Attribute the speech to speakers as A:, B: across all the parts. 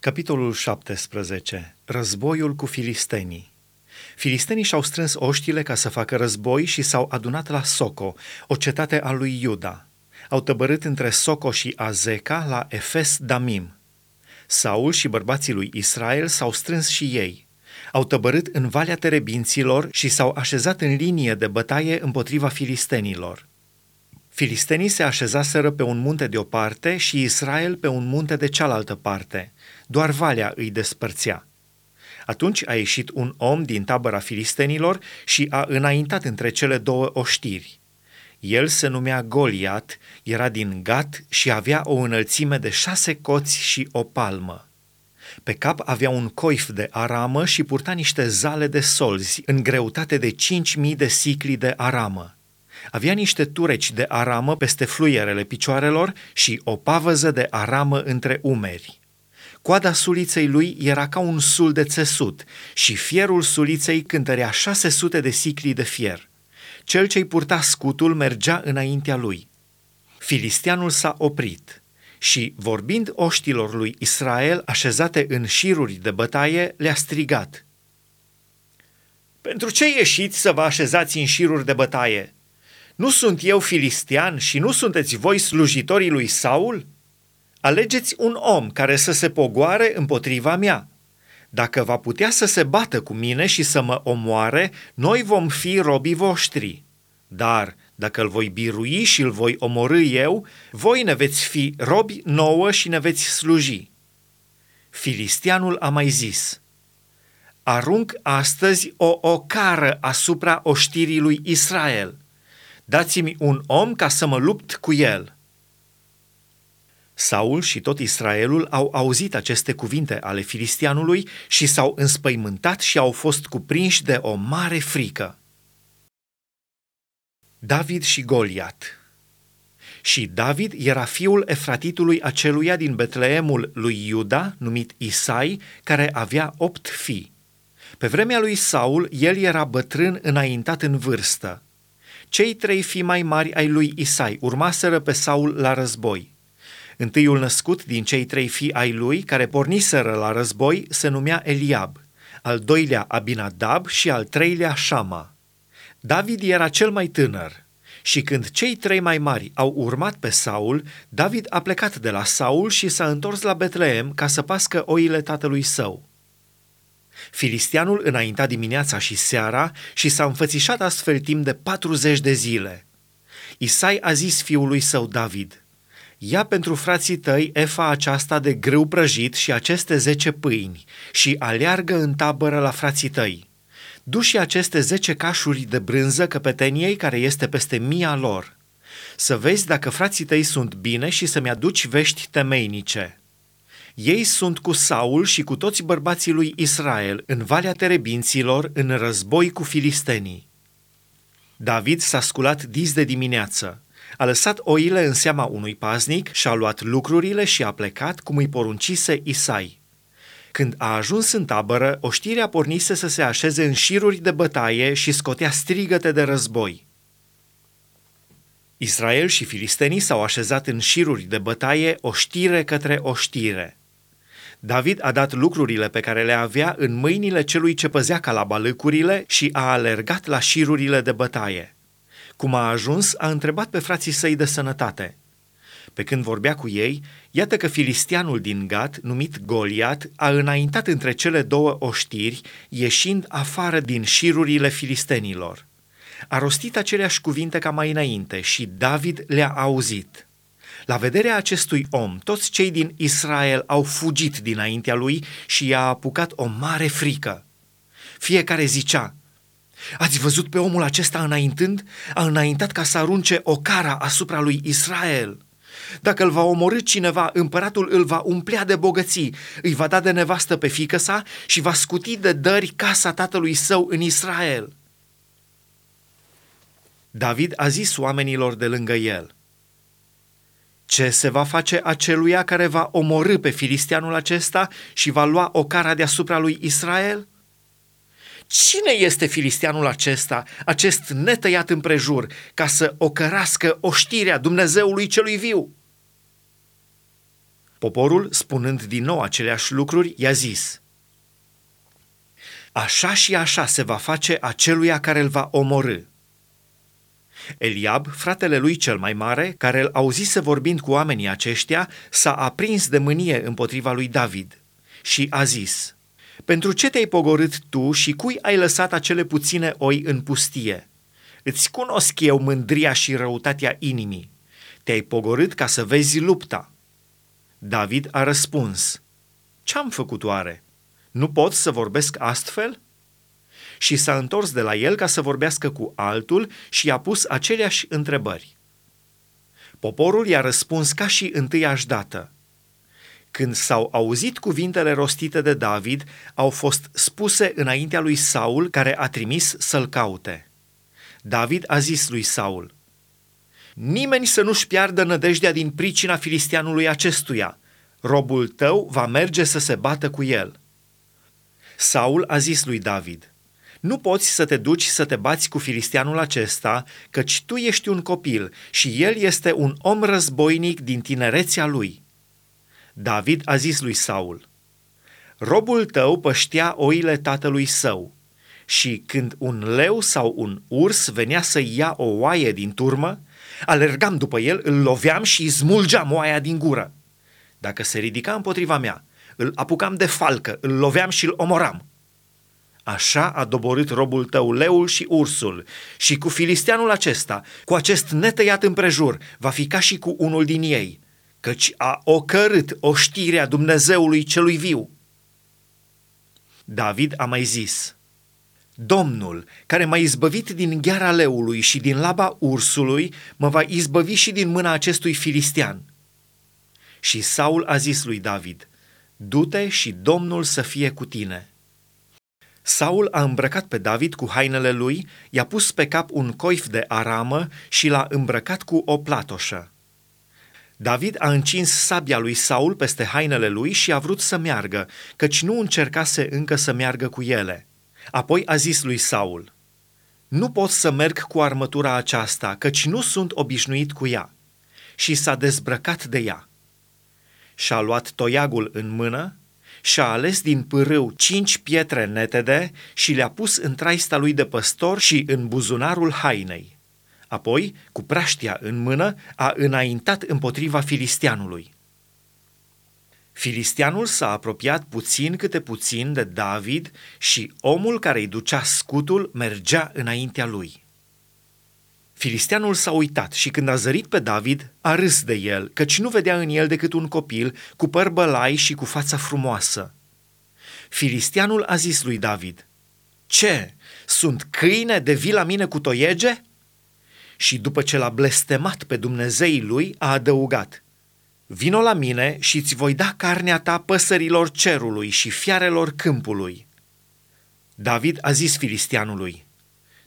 A: Capitolul 17. Războiul cu filistenii. Filistenii și-au strâns oștile ca să facă război și s-au adunat la Soco, o cetate a lui Iuda. Au tăbărât între Soco și Azeca la Efes Damim. Saul și bărbații lui Israel s-au strâns și ei. Au tăbărât în Valea Terebinților și s-au așezat în linie de bătaie împotriva filistenilor. Filistenii se așezaseră pe un munte de o parte și Israel pe un munte de cealaltă parte. Doar valea îi despărțea. Atunci a ieșit un om din tabăra filistenilor și a înaintat între cele două oștiri. El se numea Goliat, era din Gat și avea o înălțime de șase coți și o palmă. Pe cap avea un coif de aramă și purta niște zale de solzi în greutate de cinci mii de sicli de aramă. Avea niște tureci de aramă peste fluierele picioarelor și o pavăză de aramă între umeri. Coada suliței lui era ca un sul de țesut și fierul suliței cântărea 600 de sicli de fier. Cel ce-i purta scutul mergea înaintea lui. Filisteanul s-a oprit și, vorbind oștilor lui Israel așezate în șiruri de bătaie, le-a strigat. Pentru ce ieșiți să vă așezați în șiruri de bătaie? Nu sunt eu filistean și nu sunteți voi slujitorii lui Saul? Alegeți un om care să se pogoare împotriva mea. Dacă va putea să se bată cu mine și să mă omoare, noi vom fi robii voștri. Dar dacă îl voi birui și îl voi omorâ eu, voi ne veți fi robi nouă și ne veți sluji. Filistianul a mai zis, arunc astăzi o ocară asupra oștirii lui Israel. Dați-mi un om ca să mă lupt cu el.” Saul și tot Israelul au auzit aceste cuvinte ale filistianului și s-au înspăimântat și au fost cuprinși de o mare frică. David și Goliat Și David era fiul efratitului aceluia din Betleemul lui Iuda, numit Isai, care avea opt fii. Pe vremea lui Saul, el era bătrân înaintat în vârstă. Cei trei fii mai mari ai lui Isai urmaseră pe Saul la război. Întâiul născut din cei trei fii ai lui, care porniseră la război, se numea Eliab, al doilea Abinadab și al treilea Shama. David era cel mai tânăr și când cei trei mai mari au urmat pe Saul, David a plecat de la Saul și s-a întors la Betleem ca să pască oile tatălui său. Filistianul înainta dimineața și seara și s-a înfățișat astfel timp de 40 de zile. Isai a zis fiului său David, Ia pentru frații tăi efa aceasta de grâu prăjit și aceste zece pâini și aleargă în tabără la frații tăi. Du și aceste zece cașuri de brânză căpeteniei care este peste mia lor. Să vezi dacă frații tăi sunt bine și să-mi aduci vești temeinice. Ei sunt cu Saul și cu toți bărbații lui Israel în Valea Terebinților în război cu filistenii. David s-a sculat dis de dimineață, a lăsat oile în seama unui paznic și a luat lucrurile și a plecat cum îi poruncise Isai. Când a ajuns în tabără, oștirea pornise să se așeze în șiruri de bătaie și scotea strigăte de război. Israel și filistenii s-au așezat în șiruri de bătaie oștire către oștire. David a dat lucrurile pe care le avea în mâinile celui ce păzea calabalâcurile și a alergat la șirurile de bătaie. Cum a ajuns, a întrebat pe frații săi de sănătate. Pe când vorbea cu ei, iată că filistianul din Gat, numit Goliat, a înaintat între cele două oștiri, ieșind afară din șirurile filistenilor. A rostit aceleași cuvinte ca mai înainte și David le-a auzit – la vederea acestui om, toți cei din Israel au fugit dinaintea lui și i-a apucat o mare frică. Fiecare zicea, Ați văzut pe omul acesta înaintând? A înaintat ca să arunce o cara asupra lui Israel. Dacă îl va omorâ cineva, împăratul îl va umplea de bogății, îi va da de nevastă pe fică sa și va scuti de dări casa tatălui său în Israel. David a zis oamenilor de lângă el – ce se va face aceluia care va omorâ pe filisteanul acesta și va lua o cara deasupra lui Israel? Cine este filisteanul acesta, acest netăiat împrejur, ca să ocărască oștirea Dumnezeului celui viu? Poporul, spunând din nou aceleași lucruri, i-a zis, Așa și așa se va face aceluia care îl va omorâ. Eliab, fratele lui cel mai mare, care îl auzise vorbind cu oamenii aceștia, s-a aprins de mânie împotriva lui David și a zis, Pentru ce te-ai pogorât tu și cui ai lăsat acele puține oi în pustie? Îți cunosc eu mândria și răutatea inimii. Te-ai pogorât ca să vezi lupta. David a răspuns, Ce-am făcut oare? Nu pot să vorbesc astfel?" Și s-a întors de la el ca să vorbească cu altul și i-a pus aceleași întrebări. Poporul i-a răspuns ca și întâiași dată. Când s-au auzit cuvintele rostite de David, au fost spuse înaintea lui Saul, care a trimis să-l caute. David a zis lui Saul, Nimeni să nu-și piardă nădejdea din pricina filistianului acestuia. Robul tău va merge să se bată cu el. Saul a zis lui David, Nu poți să te duci să te bați cu filistianul acesta, căci tu ești un copil și el este un om războinic din tinerețea lui. David a zis lui Saul, Robul tău păștea oile tatălui său și când un leu sau un urs venea să ia o oaie din turmă, alergam după el, îl loveam și îi smulgeam oaia din gură. Dacă se ridica împotriva mea, îl apucam de falcă, îl loveam și îl omoram. Așa a doborât robul tău leul și ursul și cu filisteanul acesta, cu acest netăiat împrejur, va fi ca și cu unul din ei, căci a ocărât oștirea Dumnezeului celui viu. David a mai zis, Domnul, care m-a izbăvit din gheara leului și din laba ursului, mă va izbăvi și din mâna acestui filistean. Și Saul a zis lui David, Du-te și Domnul să fie cu tine. Saul a îmbrăcat pe David cu hainele lui, i-a pus pe cap un coif de aramă și l-a îmbrăcat cu o platoșă. David a încins sabia lui Saul peste hainele lui și a vrut să meargă, căci nu încercase încă să meargă cu ele. Apoi a zis lui Saul, Nu pot să merg cu armătura aceasta, căci nu sunt obișnuit cu ea. Și s-a dezbrăcat de ea și-a luat toiagul în mână, și-a ales din pârâu cinci pietre netede și le-a pus în traista lui de păstor și în buzunarul hainei. Apoi, cu praștia în mână, a înaintat împotriva filistianului. Filistianul s-a apropiat puțin câte puțin de David și omul care îi ducea scutul mergea înaintea lui. Filisteanul s-a uitat și când a zărit pe David, a râs de el, căci nu vedea în el decât un copil cu păr bălai și cu fața frumoasă. Filisteanul a zis lui David, Ce, sunt câine de vii la mine cu toiege? Și după ce l-a blestemat pe Dumnezeii lui, a adăugat, Vino la mine și îți voi da carnea ta păsărilor cerului și fiarelor câmpului. David a zis filistianului,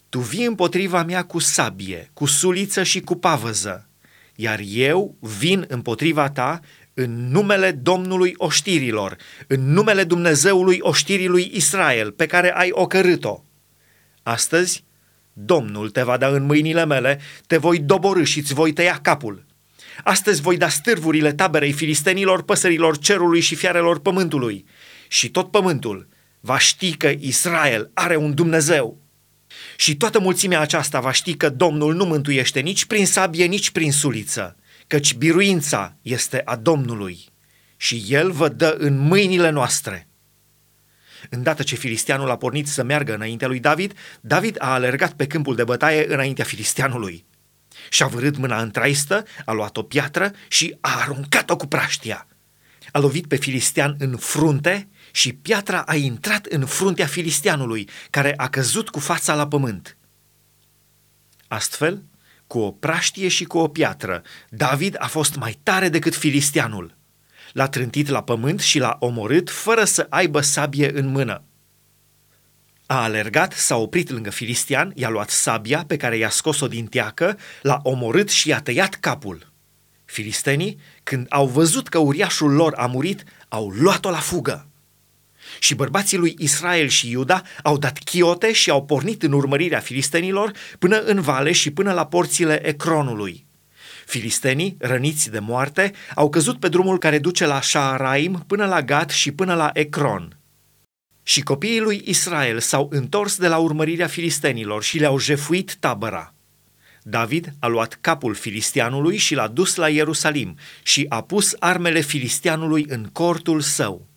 A: tu vii împotriva mea cu sabie, cu suliță și cu pavăză, iar eu vin împotriva ta în numele Domnului oștirilor, în numele Dumnezeului oștirii lui Israel, pe care ai ocărât-o. Astăzi, Domnul te va da în mâinile mele, te voi doborâ și îți voi tăia capul. Astăzi voi da stârvurile taberei filistenilor, păsărilor cerului și fiarelor pământului. Și tot pământul va ști că Israel are un Dumnezeu. Și toată mulțimea aceasta va ști că Domnul nu mântuiește nici prin sabie, nici prin suliță, căci biruința este a Domnului și El vă dă în mâinile noastre. Îndată ce filisteanul a pornit să meargă înaintea lui David, David a alergat pe câmpul de bătaie înaintea filisteanului. Și-a vârât mâna în traistă, a luat o piatră și a aruncat-o cu praștia. A lovit pe filistean în frunte și piatra a intrat în fruntea filisteanului, care a căzut cu fața la pământ. Astfel, cu o praștie și cu o piatră, David a fost mai tare decât filisteanul. L-a trântit la pământ și l-a omorât fără să aibă sabie în mână. A alergat, s-a oprit lângă filistian, i-a luat sabia pe care i-a scos-o din teacă, l-a omorât și i-a tăiat capul. Filistenii, când au văzut că uriașul lor a murit, au luat-o la fugă. Și bărbații lui Israel și Iuda au dat chiote și au pornit în urmărirea filistenilor până în vale și până la porțile Ecronului. Filistenii, răniți de moarte, au căzut pe drumul care duce la Shaaraim până la Gat și până la Ecron. Și copiii lui Israel s-au întors de la urmărirea filistenilor și le-au jefuit tabăra. David a luat capul filistianului și l-a dus la Ierusalim și a pus armele filistianului în cortul său.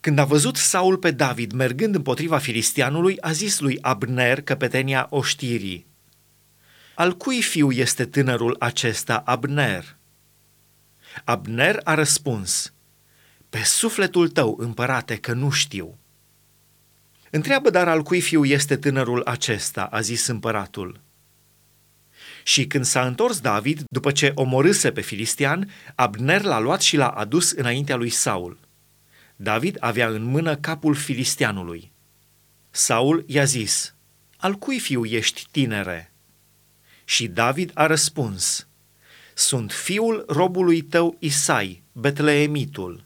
A: Când a văzut Saul pe David mergând împotriva filistianului, a zis lui Abner, căpetenia oștirii, Al cui fiu este tânărul acesta, Abner? Abner a răspuns, Pe sufletul tău, împărate, că nu știu. Întreabă dar al cui fiu este tânărul acesta, a zis împăratul. Și când s-a întors David, după ce omorâse pe filistian, Abner l-a luat și l-a adus înaintea lui Saul. David avea în mână capul filistianului. Saul i-a zis, Al cui fiu ești tinere? Și David a răspuns, Sunt fiul robului tău Isai, Betleemitul.